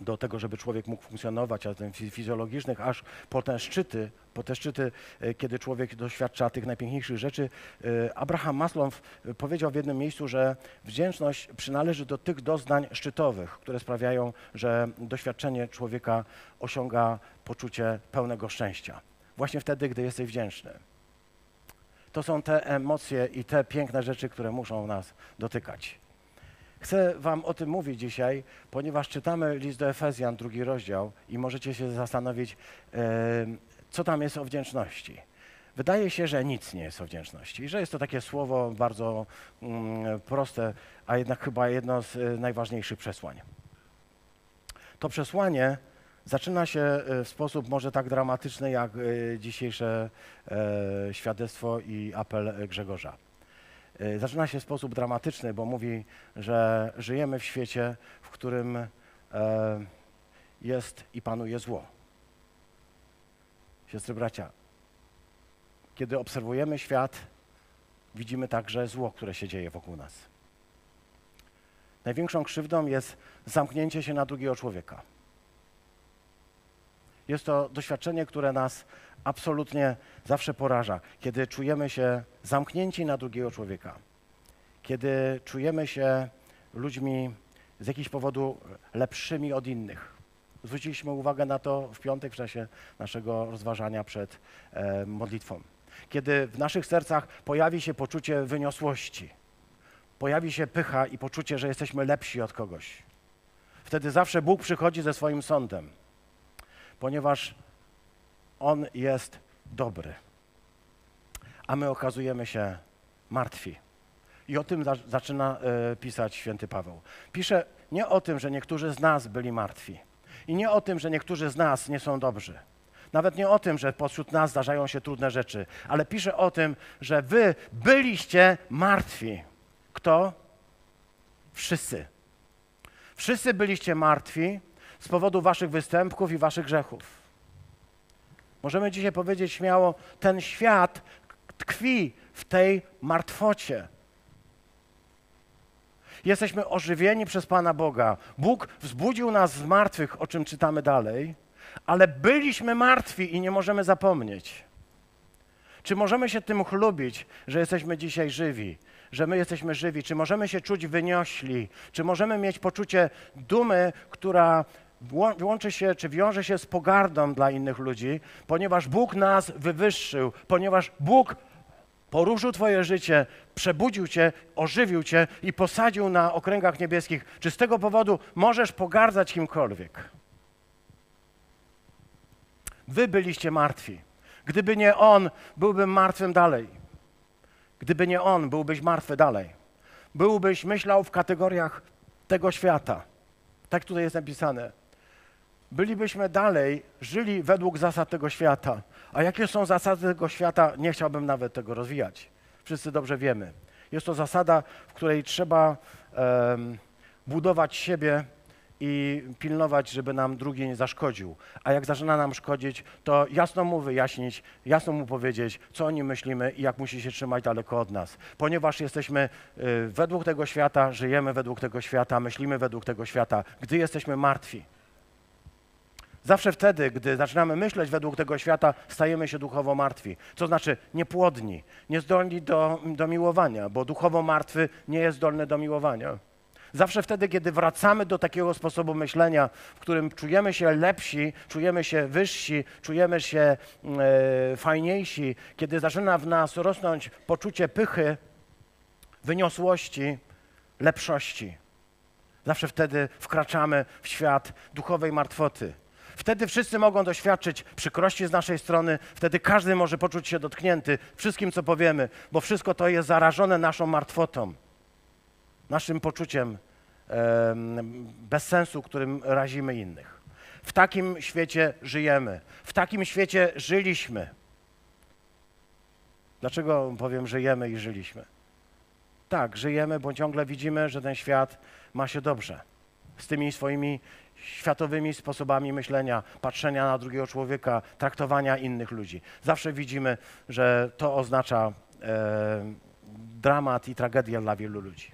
[SPEAKER 1] do tego, żeby człowiek mógł funkcjonować, a ten fiz- fizjologicznych, aż po te szczyty, po te szczyty, e, kiedy człowiek doświadcza tych najpiękniejszych rzeczy. E, Abraham Maslow e, powiedział w jednym miejscu, że wdzięczność przynależy do tych doznań szczytowych, które sprawiają, że doświadczenie człowieka osiąga poczucie pełnego szczęścia. Właśnie wtedy, gdy jesteś wdzięczny. To są te emocje i te piękne rzeczy, które muszą nas dotykać. Chcę Wam o tym mówić dzisiaj, ponieważ czytamy list do Efezjan, drugi rozdział, i możecie się zastanowić, co tam jest o wdzięczności. Wydaje się, że nic nie jest o wdzięczności, że jest to takie słowo bardzo mm, proste, a jednak chyba jedno z e, najważniejszych przesłań. To przesłanie zaczyna się e, w sposób może tak dramatyczny, jak e, dzisiejsze świadectwo i apel Grzegorza. E, Zaczyna się w sposób dramatyczny, bo mówi, że żyjemy w świecie, w którym e, jest i panuje zło. Siostry bracia, kiedy obserwujemy świat, widzimy także zło, które się dzieje wokół nas. Największą krzywdą jest zamknięcie się na drugiego człowieka. Jest to doświadczenie, które nas absolutnie zawsze poraża, kiedy czujemy się zamknięci na drugiego człowieka, kiedy czujemy się ludźmi z jakiegoś powodu lepszymi od innych. Zwróciliśmy uwagę na to w piątek w czasie naszego rozważania przed e, modlitwą. Kiedy w naszych sercach pojawi się poczucie wyniosłości, pojawi się pycha i poczucie, że jesteśmy lepsi od kogoś. Wtedy zawsze Bóg przychodzi ze swoim sądem, ponieważ On jest dobry, a my okazujemy się martwi. I o tym za- zaczyna e, pisać święty Paweł. Pisze nie o tym, że niektórzy z nas byli martwi i nie o tym, że niektórzy z nas nie są dobrzy. Nawet nie o tym, że pośród nas zdarzają się trudne rzeczy, ale pisze o tym, że wy byliście martwi. Kto? Wszyscy. Wszyscy byliście martwi z powodu waszych występków i waszych grzechów. Możemy dzisiaj powiedzieć śmiało, ten świat tkwi w tej martwocie. Jesteśmy ożywieni przez Pana Boga. Bóg wzbudził nas z martwych, o czym czytamy dalej, ale byliśmy martwi i nie możemy zapomnieć. Czy możemy się tym chlubić, że jesteśmy dzisiaj żywi? Że my jesteśmy żywi? Czy możemy się czuć wyniośli? Czy możemy mieć poczucie dumy, która łączy się, czy wiąże się z pogardą dla innych ludzi, ponieważ Bóg nas wywyższył, ponieważ Bóg poruszył Twoje życie, przebudził Cię, ożywił Cię i posadził na okręgach niebieskich. Czy z tego powodu możesz pogardzać kimkolwiek? Wy byliście martwi. Gdyby nie On, byłbym martwym dalej. Gdyby nie On, byłbyś martwy dalej. Byłbyś myślał w kategoriach tego świata. Tak tutaj jest napisane. Bylibyśmy dalej, żyli według zasad tego świata. A jakie są zasady tego świata, nie chciałbym nawet tego rozwijać. Wszyscy dobrze wiemy. Jest to zasada, w której trzeba um, budować siebie i pilnować, żeby nam drugi nie zaszkodził. A jak zaczyna nam szkodzić, to jasno mu wyjaśnić, jasno mu powiedzieć, co o nim myślimy i jak musi się trzymać daleko od nas. Ponieważ jesteśmy y, według tego świata, żyjemy według tego świata, myślimy według tego świata, gdy jesteśmy martwi. Zawsze wtedy, gdy zaczynamy myśleć według tego świata, stajemy się duchowo martwi. Co znaczy niepłodni, niezdolni do, do miłowania, bo duchowo martwy nie jest zdolny do miłowania. Zawsze wtedy, kiedy wracamy do takiego sposobu myślenia, w którym czujemy się lepsi, czujemy się wyżsi, czujemy się e, fajniejsi, kiedy zaczyna w nas rosnąć poczucie pychy, wyniosłości, lepszości. Zawsze wtedy wkraczamy w świat duchowej martwoty. Wtedy wszyscy mogą doświadczyć przykrości z naszej strony, wtedy każdy może poczuć się dotknięty wszystkim, co powiemy, bo wszystko to jest zarażone naszą martwotą, naszym poczuciem e, którym razimy innych. W takim świecie żyjemy, w takim świecie żyliśmy. Dlaczego powiem żyjemy i żyliśmy? Tak, żyjemy, bo ciągle widzimy, że ten świat ma się dobrze z tymi swoimi światowymi sposobami myślenia, patrzenia na drugiego człowieka, traktowania innych ludzi. Zawsze widzimy, że to oznacza e, dramat i tragedię dla wielu ludzi.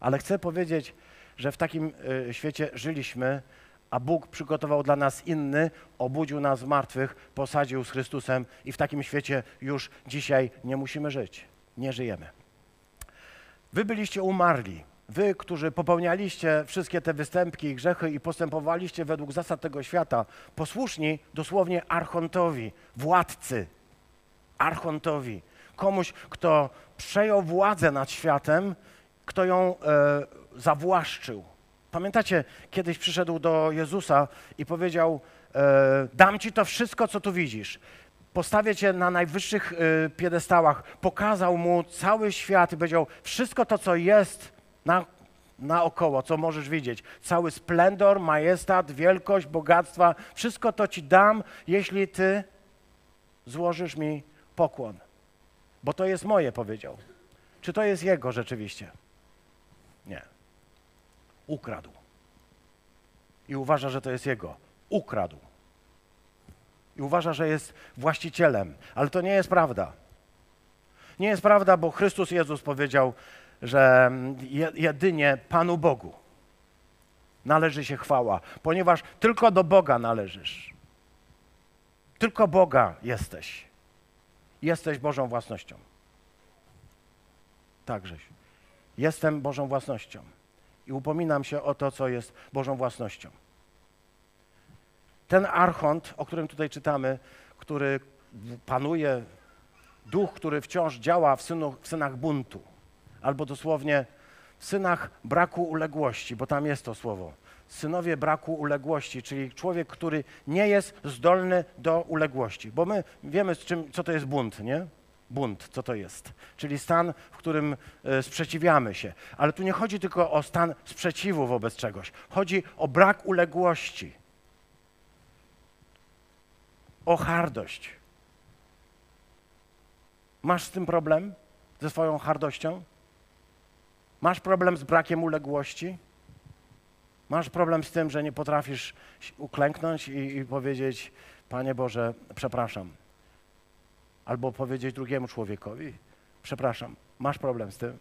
[SPEAKER 1] Ale chcę powiedzieć, że w takim e, świecie żyliśmy, a Bóg przygotował dla nas inny, obudził nas z martwych, posadził z Chrystusem i w takim świecie już dzisiaj nie musimy żyć. Nie żyjemy. Wy byliście umarli wy, którzy popełnialiście wszystkie te występki i grzechy i postępowaliście według zasad tego świata, posłuszni dosłownie archontowi, władcy, archontowi, komuś, kto przejął władzę nad światem, kto ją e, zawłaszczył. Pamiętacie, kiedyś przyszedł do Jezusa i powiedział: e, Dam ci to wszystko, co tu widzisz. Postawię cię na najwyższych e, piedestałach. Pokazał mu cały świat i powiedział: Wszystko to, co jest na, naokoło, co możesz widzieć. Cały splendor, majestat, wielkość, bogactwa, wszystko to ci dam, jeśli ty złożysz mi pokłon. Bo to jest moje, powiedział. Czy to jest jego rzeczywiście? Nie. Ukradł. I uważa, że to jest jego. Ukradł. I uważa, że jest właścicielem. Ale to nie jest prawda. Nie jest prawda, bo Chrystus Jezus powiedział, że jedynie Panu Bogu należy się chwała, ponieważ tylko do Boga należysz. Tylko Boga jesteś. Jesteś Bożą własnością. Tak, Grzesiu. Jestem Bożą własnością i upominam się o to, co jest Bożą własnością. Ten archont, o którym tutaj czytamy, który panuje, duch, który wciąż działa w, synu, w synach buntu, albo dosłownie synach braku uległości, bo tam jest to słowo. Synowie braku uległości, czyli człowiek, który nie jest zdolny do uległości. Bo my wiemy, czym, co to jest bunt, nie? Bunt, co to jest? Czyli stan, w którym y, sprzeciwiamy się. Ale tu nie chodzi tylko o stan sprzeciwu wobec czegoś. Chodzi o brak uległości. O hardość. Masz z tym problem? Ze swoją hardością? Masz problem z brakiem uległości? Masz problem z tym, że nie potrafisz uklęknąć i, i powiedzieć: Panie Boże, przepraszam. Albo powiedzieć drugiemu człowiekowi, przepraszam, masz problem z tym?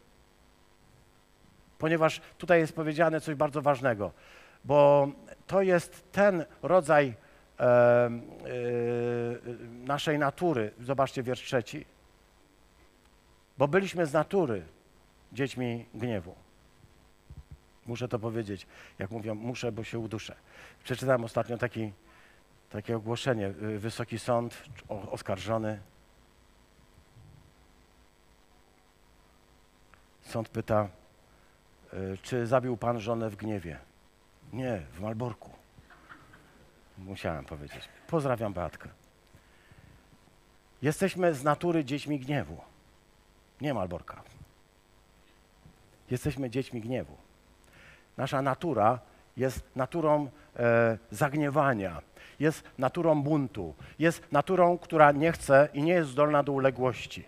[SPEAKER 1] Ponieważ tutaj jest powiedziane coś bardzo ważnego, bo to jest ten rodzaj e, e, naszej natury. Zobaczcie wiersz trzeci. Bo byliśmy z natury dziećmi gniewu. Muszę to powiedzieć. Jak mówią, muszę, bo się uduszę. Przeczytałem ostatnio taki, takie ogłoszenie. Y, Wysoki Sąd, oskarżony. Sąd pyta, y, czy zabił pan żonę w gniewie? Nie, w Malborku. Musiałem powiedzieć. Pozdrawiam Beatkę. Jesteśmy z natury dziećmi gniewu. Nie Malborka. Jesteśmy dziećmi gniewu. Nasza natura jest naturą e, zagniewania, jest naturą buntu, jest naturą, która nie chce i nie jest zdolna do uległości.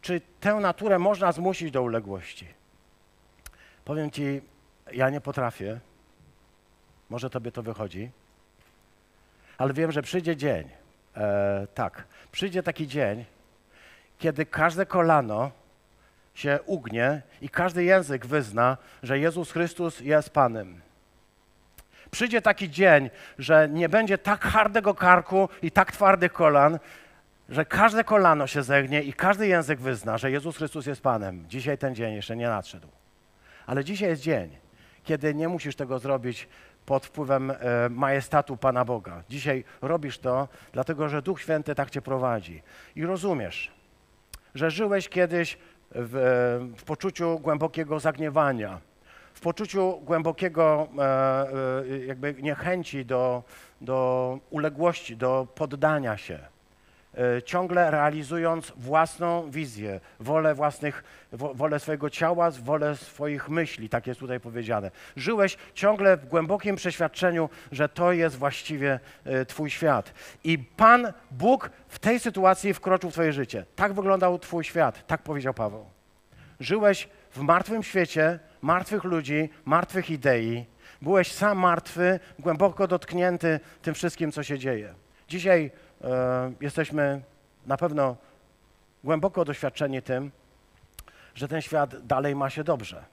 [SPEAKER 1] Czy tę naturę można zmusić do uległości? Powiem Ci, ja nie potrafię. Może Tobie to wychodzi. Ale wiem, że przyjdzie dzień. E, tak, przyjdzie taki dzień, kiedy każde kolano się ugnie i każdy język wyzna, że Jezus Chrystus jest Panem. Przyjdzie taki dzień, że nie będzie tak hardego karku i tak twardych kolan, że każde kolano się zegnie i każdy język wyzna, że Jezus Chrystus jest Panem. Dzisiaj ten dzień jeszcze nie nadszedł. Ale dzisiaj jest dzień, kiedy nie musisz tego zrobić pod wpływem e, majestatu Pana Boga. Dzisiaj robisz to, dlatego że Duch Święty tak cię prowadzi. I rozumiesz, że żyłeś kiedyś w, w poczuciu głębokiego zagniewania, w poczuciu głębokiego e, e, jakby niechęci do, do uległości, do poddania się. E, ciągle realizując własną wizję, wolę własnych, wolę swojego ciała, wolę swoich myśli, tak jest tutaj powiedziane. Żyłeś ciągle w głębokim przeświadczeniu, że to jest właściwie e, Twój świat. I Pan Bóg w tej sytuacji wkroczył w Twoje życie. Tak wyglądał Twój świat, tak powiedział Paweł. Żyłeś w martwym świecie, martwych ludzi, martwych idei. Byłeś sam martwy, głęboko dotknięty tym wszystkim, co się dzieje. Dzisiaj e, jesteśmy na pewno głęboko doświadczeni tym, że ten świat dalej ma się dobrze.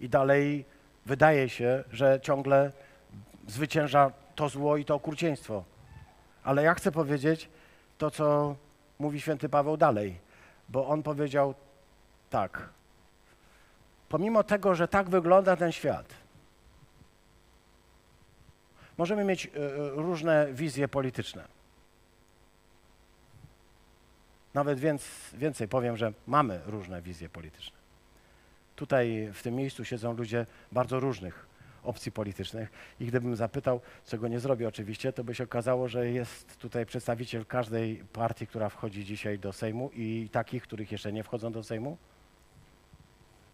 [SPEAKER 1] I dalej wydaje się, że ciągle zwycięża to zło i to okrucieństwo. Ale ja chcę powiedzieć to, co mówi święty Paweł dalej, bo on powiedział tak. Pomimo tego, że tak wygląda ten świat, Możemy mieć e, e, różne wizje polityczne. Nawet więc, więcej powiem, że mamy różne wizje polityczne. Tutaj w tym miejscu siedzą ludzie bardzo różnych opcji politycznych i gdybym zapytał, czego nie zrobię oczywiście, to by się okazało, że jest tutaj przedstawiciel każdej partii, która wchodzi dzisiaj do Sejmu i takich, których jeszcze nie wchodzą do Sejmu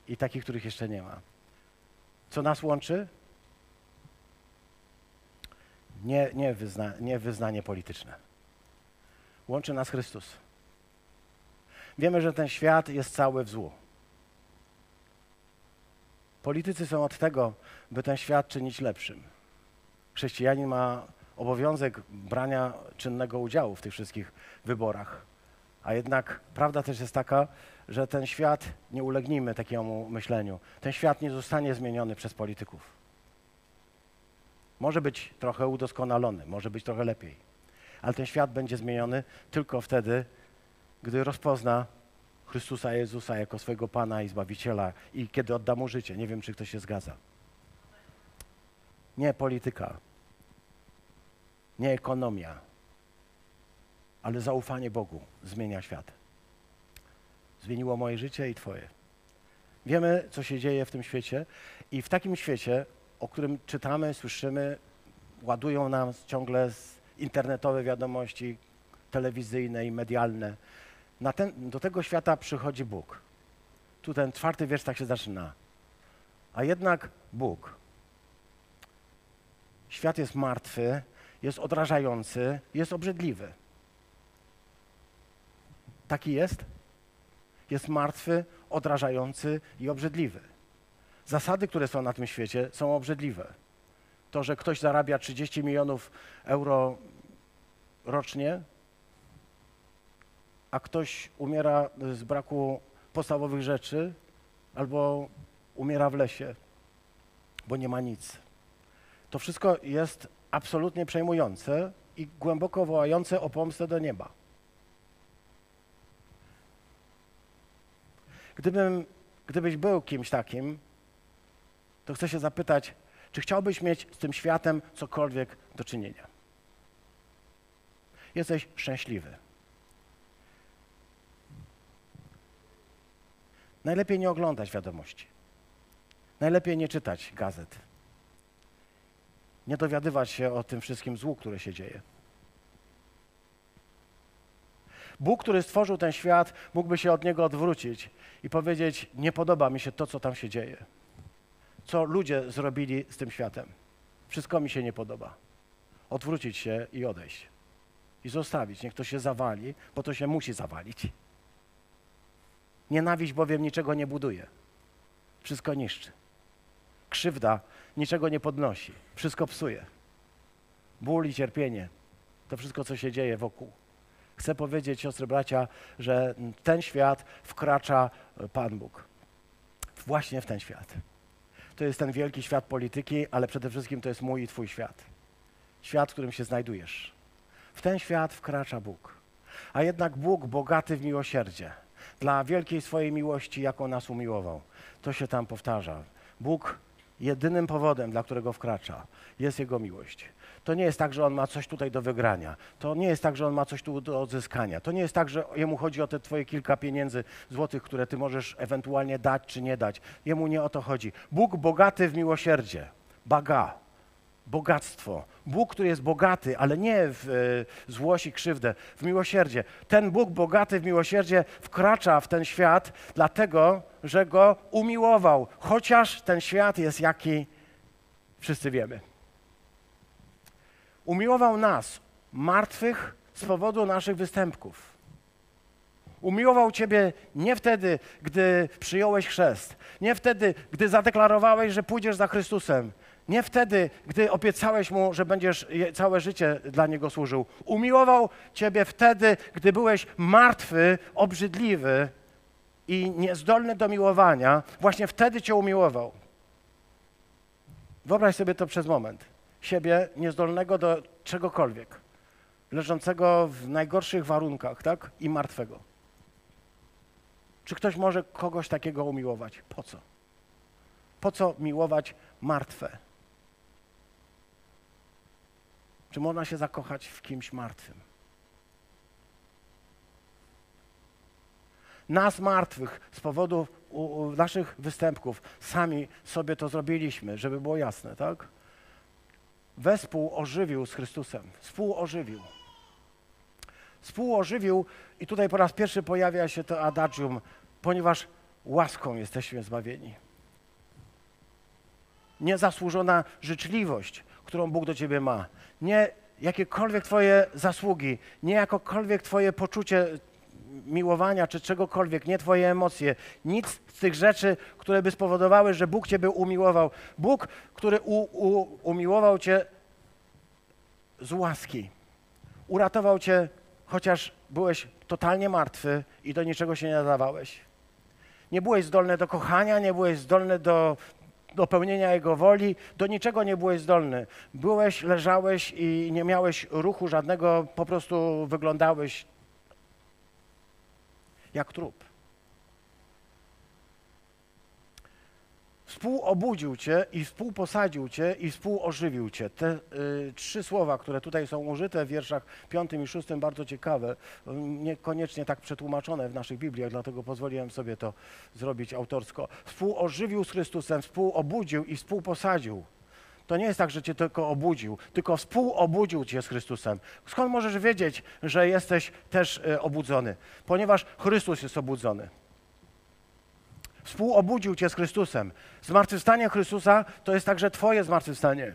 [SPEAKER 1] i takich, których jeszcze nie ma. Co nas łączy? Nie, nie, wyzna, nie wyznanie polityczne. Łączy nas Chrystus. Wiemy, że ten świat jest cały w złu. Politycy są od tego, by ten świat czynić lepszym. Chrześcijanin ma obowiązek brania czynnego udziału w tych wszystkich wyborach. A jednak prawda też jest taka, że ten świat, nie ulegnijmy takiemu myśleniu, ten świat nie zostanie zmieniony przez polityków. Może być trochę udoskonalony, może być trochę lepiej, ale ten świat będzie zmieniony tylko wtedy, gdy rozpozna Chrystusa Jezusa jako swojego Pana i Zbawiciela i kiedy odda Mu życie. Nie wiem, czy ktoś się zgadza. Nie polityka, nie ekonomia, ale zaufanie Bogu zmienia świat. Zmieniło moje życie i Twoje. Wiemy, co się dzieje w tym świecie, i w takim świecie o którym czytamy, słyszymy, ładują nam ciągle internetowe wiadomości, telewizyjne i medialne. Ten, do tego świata przychodzi Bóg. Tu ten czwarty wiersz tak się zaczyna. A jednak Bóg. Świat jest martwy, jest odrażający, jest obrzydliwy. Taki jest? Jest martwy, odrażający i obrzydliwy. Zasady, które są na tym świecie, są obrzydliwe. To, że ktoś zarabia 30 milionów euro rocznie, a ktoś umiera z braku podstawowych rzeczy albo umiera w lesie, bo nie ma nic. To wszystko jest absolutnie przejmujące i głęboko wołające o pomstę do nieba. Gdybym, gdybyś był kimś takim, to chcę się zapytać, czy chciałbyś mieć z tym światem cokolwiek do czynienia? Jesteś szczęśliwy. Najlepiej nie oglądać wiadomości. Najlepiej nie czytać gazet. Nie dowiadywać się o tym wszystkim złu, które się dzieje. Bóg, który stworzył ten świat, mógłby się od niego odwrócić i powiedzieć: Nie podoba mi się to, co tam się dzieje. Co ludzie zrobili z tym światem. Wszystko mi się nie podoba. Odwrócić się i odejść. I zostawić. Niech to się zawali, bo to się musi zawalić. Nienawiść bowiem niczego nie buduje. Wszystko niszczy. Krzywda niczego nie podnosi. Wszystko psuje. Ból i cierpienie to wszystko, co się dzieje wokół. Chcę powiedzieć, siostry, bracia, że ten świat wkracza Pan Bóg. Właśnie w ten świat. To jest ten wielki świat polityki, ale przede wszystkim to jest mój i Twój świat. Świat, w którym się znajdujesz. W ten świat wkracza Bóg. A jednak Bóg bogaty w miłosierdzie dla wielkiej swojej miłości, jaką nas umiłował. To się tam powtarza. Bóg jedynym powodem, dla którego wkracza, jest Jego miłość. To nie jest tak, że On ma coś tutaj do wygrania. To nie jest tak, że On ma coś tu do odzyskania. To nie jest tak, że Jemu chodzi o te Twoje kilka pieniędzy złotych, które Ty możesz ewentualnie dać czy nie dać. Jemu nie o to chodzi. Bóg bogaty w miłosierdzie. Baga bogactwo. Bóg, który jest bogaty, ale nie w e, złość i krzywdę, w miłosierdzie. Ten Bóg bogaty w miłosierdzie wkracza w ten świat, dlatego, że go umiłował, chociaż ten świat jest jaki wszyscy wiemy. Umiłował nas, martwych, z powodu naszych występków. Umiłował Ciebie nie wtedy, gdy przyjąłeś chrzest, nie wtedy, gdy zadeklarowałeś, że pójdziesz za Chrystusem, nie wtedy, gdy obiecałeś mu, że będziesz całe życie dla niego służył. Umiłował ciebie wtedy, gdy byłeś martwy, obrzydliwy i niezdolny do miłowania. Właśnie wtedy cię umiłował. Wyobraź sobie to przez moment. Siebie niezdolnego do czegokolwiek, leżącego w najgorszych warunkach, tak? I martwego. Czy ktoś może kogoś takiego umiłować? Po co? Po co miłować martwe? Czy można się zakochać w kimś martwym? Nas martwych z powodu u, u naszych występków sami sobie to zrobiliśmy, żeby było jasne, tak? Wespół ożywił z Chrystusem. Współożywił. Współożywił i tutaj po raz pierwszy pojawia się to adagium, ponieważ łaską jesteśmy zbawieni. Niezasłużona życzliwość, którą Bóg do ciebie ma. Nie jakiekolwiek twoje zasługi, nie jakokolwiek twoje poczucie miłowania czy czegokolwiek, nie twoje emocje, nic z tych rzeczy, które by spowodowały, że Bóg ciebie umiłował. Bóg, który u, u, umiłował cię z łaski. Uratował cię, chociaż byłeś totalnie martwy i do niczego się nie nadawałeś. Nie byłeś zdolny do kochania, nie byłeś zdolny do do pełnienia Jego woli, do niczego nie byłeś zdolny. Byłeś, leżałeś i nie miałeś ruchu żadnego, po prostu wyglądałeś trup. Współobudził cię i współposadził cię i współożywił cię. Te y, trzy słowa, które tutaj są użyte w wierszach piątym i szóstym, bardzo ciekawe, niekoniecznie tak przetłumaczone w naszych Bibliach, dlatego pozwoliłem sobie to zrobić autorsko. Współożywił z Chrystusem, współobudził i współposadził. To nie jest tak, że cię tylko obudził, tylko współobudził cię z Chrystusem. Skąd możesz wiedzieć, że jesteś też y, obudzony? Ponieważ Chrystus jest obudzony współobudził cię z Chrystusem. Zmartwychwstanie Chrystusa to jest także Twoje zmartwychwstanie.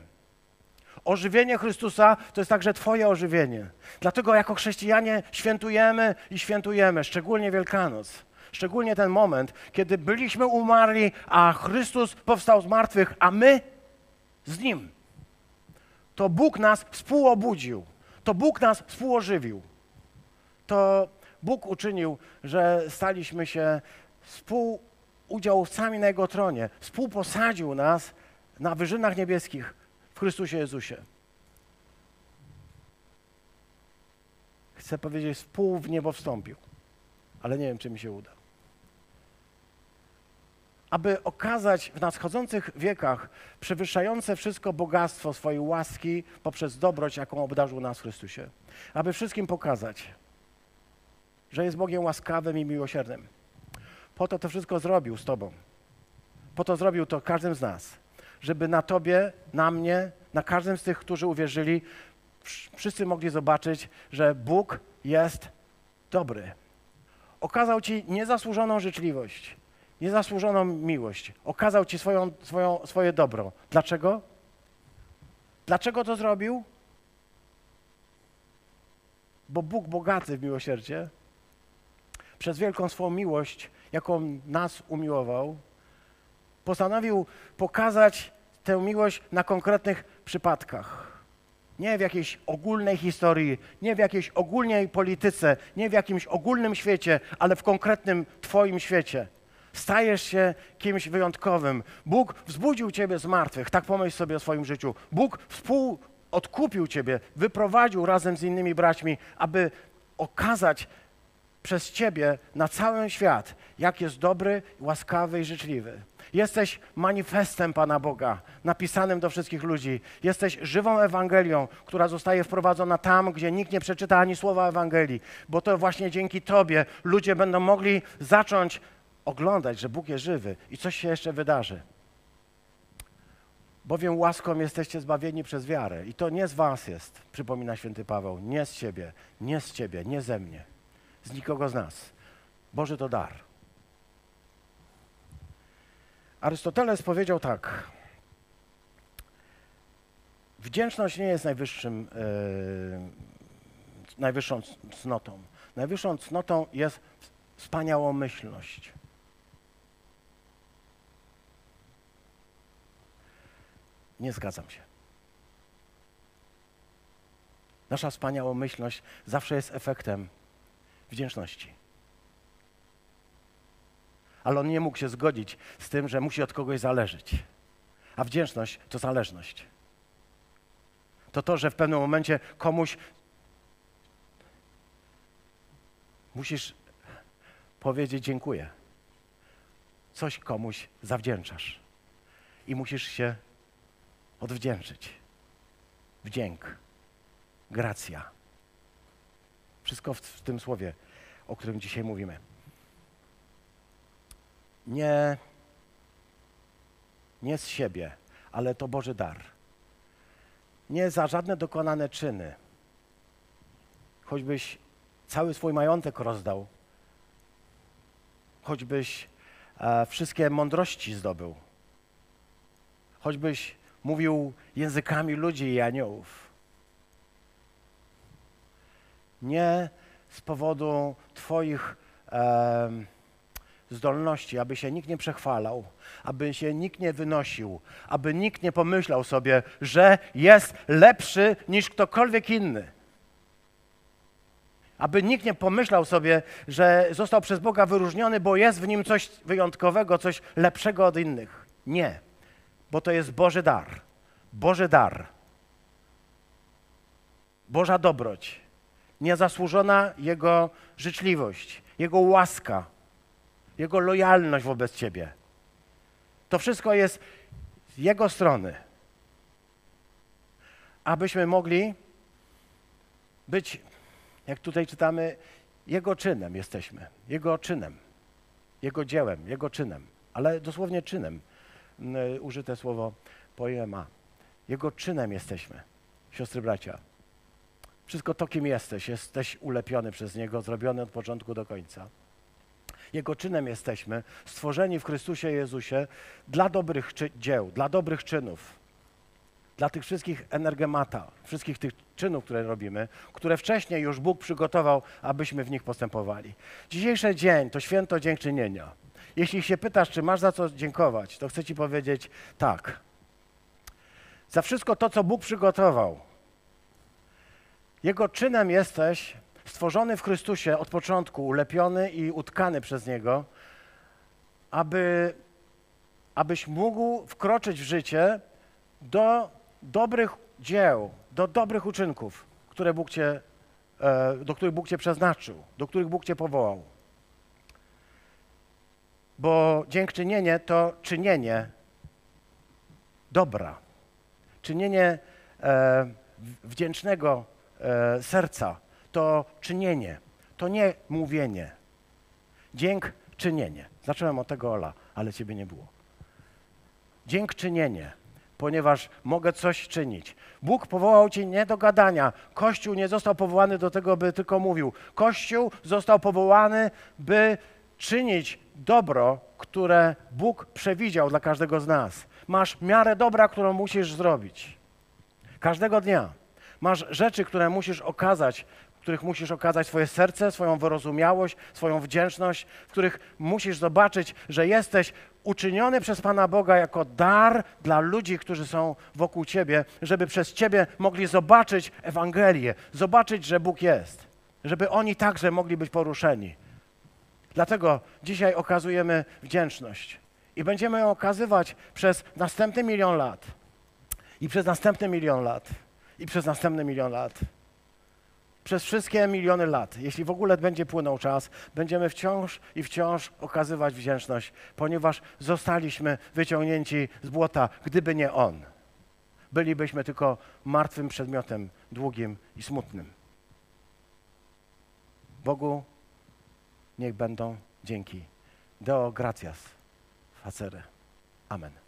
[SPEAKER 1] Ożywienie Chrystusa to jest także Twoje ożywienie. Dlatego jako chrześcijanie świętujemy i świętujemy, szczególnie Wielkanoc. Szczególnie ten moment, kiedy byliśmy umarli, a Chrystus powstał z martwych, a my z Nim. To Bóg nas współobudził. To Bóg nas współożywił. To Bóg uczynił, że staliśmy się współudziałowcami na Jego tronie. Współposadził nas na wyżynach niebieskich w Chrystusie Jezusie. Chcę powiedzieć, współ w niebo wstąpił, ale nie wiem, czy mi się uda. Aby okazać w nadchodzących wiekach przewyższające wszystko bogactwo swojej łaski poprzez dobroć, jaką obdarzył nas w Chrystusie. Aby wszystkim pokazać, że jest Bogiem łaskawym i miłosiernym. Po to to wszystko zrobił z Tobą. Po to zrobił to każdym z nas. Żeby na Tobie, na mnie, na każdym z tych, którzy uwierzyli, wszyscy mogli zobaczyć, że Bóg jest dobry. Okazał Ci niezasłużoną życzliwość, niezasłużoną miłość. Okazał Ci swoją, swoją, swoje dobro. Dlaczego? Dlaczego to zrobił? Bo Bóg bogaty w miłosierdzie, przez wielką swą miłość, jaką nas umiłował, postanowił pokazać tę miłość na konkretnych przypadkach. Nie w jakiejś ogólnej historii, nie w jakiejś ogólnej polityce, nie w jakimś ogólnym świecie, ale w konkretnym Twoim świecie. Stajesz się kimś wyjątkowym. Bóg wzbudził Ciebie z martwych, tak pomyśl sobie o swoim życiu. Bóg współodkupił Ciebie, wyprowadził razem z innymi braćmi, aby okazać przez Ciebie na cały świat, jak jest dobry, łaskawy i życzliwy. Jesteś manifestem Pana Boga, napisanym do wszystkich ludzi. Jesteś żywą Ewangelią, która zostaje wprowadzona tam, gdzie nikt nie przeczyta ani słowa Ewangelii, bo to właśnie dzięki Tobie ludzie będą mogli zacząć oglądać, że Bóg jest żywy i coś się jeszcze wydarzy. Bowiem łaską jesteście zbawieni przez wiarę. I to nie z was jest, przypomina święty Paweł, nie z ciebie, nie z ciebie, nie ze mnie z nikogo z nas. Boży to dar. Arystoteles powiedział tak. Wdzięczność nie jest najwyższym, yy, najwyższą cnotą. Najwyższą cnotą jest wspaniałomyślność. Nie zgadzam się. Nasza wspaniałomyślność zawsze jest efektem wdzięczności. Ale on nie mógł się zgodzić z tym, że musi od kogoś zależeć. A wdzięczność to zależność. To to, że w pewnym momencie komuś musisz powiedzieć dziękuję. Coś komuś zawdzięczasz. I musisz się odwdzięczyć. Wdzięk. Gracja. Wszystko w, tym słowie, o którym dzisiaj mówimy. Nie, nie z siebie, ale to Boży dar. Nie za żadne dokonane czyny. Choćbyś cały swój majątek rozdał, choćbyś e, wszystkie mądrości zdobył, choćbyś mówił językami ludzi i aniołów nie z powodu Twoich e, zdolności, aby się nikt nie przechwalał, aby się nikt nie wynosił, aby nikt nie pomyślał sobie, że jest lepszy niż ktokolwiek inny. Aby nikt nie pomyślał sobie, że został przez Boga wyróżniony, bo jest w nim coś wyjątkowego, coś lepszego od innych. Nie, bo to jest Boży dar. Boży dar. Boża dobroć niezasłużona Jego życzliwość, Jego łaska, Jego lojalność wobec Ciebie. To wszystko jest z Jego strony. Abyśmy mogli być, jak tutaj czytamy, Jego czynem jesteśmy, Jego czynem, Jego dziełem, Jego czynem, ale dosłownie czynem. Użyte słowo poema. Jego czynem jesteśmy, siostry bracia. Wszystko to, kim jesteś, jesteś ulepiony przez Niego, zrobiony od początku do końca. Jego czynem jesteśmy, stworzeni w Chrystusie Jezusie dla dobrych dzieł, dla dobrych czynów, dla tych wszystkich energemata, wszystkich tych czynów, które robimy, które wcześniej już Bóg przygotował, abyśmy w nich postępowali. Dzisiejszy dzień to święto dziękczynienia. Jeśli się pytasz, czy masz za co dziękować, to chcę Ci powiedzieć tak. za wszystko to, co Bóg przygotował. Jego czynem jesteś stworzony w Chrystusie od początku, ulepiony i utkany przez Niego, aby, abyś mógł wkroczyć w życie do dobrych dzieł, do dobrych uczynków, które Bóg cię, e, do których Bóg Cię przeznaczył, do których Bóg Cię powołał. Bo dziękczynienie to czynienie dobra, czynienie e, wdzięcznego e, serca, to czynienie, to nie mówienie. Dziękczynienie. Zacząłem od tego Ola, ale ciebie nie było. Dziękczynienie, ponieważ mogę coś czynić. Bóg powołał cię nie do gadania. Kościół nie został powołany do tego, by tylko mówił. Kościół został powołany, by czynić dobro, które Bóg przewidział dla każdego z nas. Masz miarę dobra, którą musisz zrobić. Każdego dnia. Masz rzeczy, które musisz okazać, w których musisz okazać swoje serce, swoją wyrozumiałość, swoją wdzięczność, w których musisz zobaczyć, że jesteś uczyniony przez Pana Boga jako dar dla ludzi, którzy są wokół Ciebie, żeby przez Ciebie mogli zobaczyć Ewangelię, zobaczyć, że Bóg jest, żeby oni także mogli być poruszeni. Dlatego dzisiaj okazujemy wdzięczność i będziemy ją okazywać przez następny milion lat i przez następny milion lat i przez następny milion lat. Przez wszystkie miliony lat, jeśli w ogóle będzie płynął czas, będziemy wciąż i wciąż okazywać wdzięczność, ponieważ zostaliśmy wyciągnięci z błota, gdyby nie On. Bylibyśmy tylko martwym przedmiotem, długim i smutnym. Bogu niech będą dzięki. Deo gratias facere. Amen.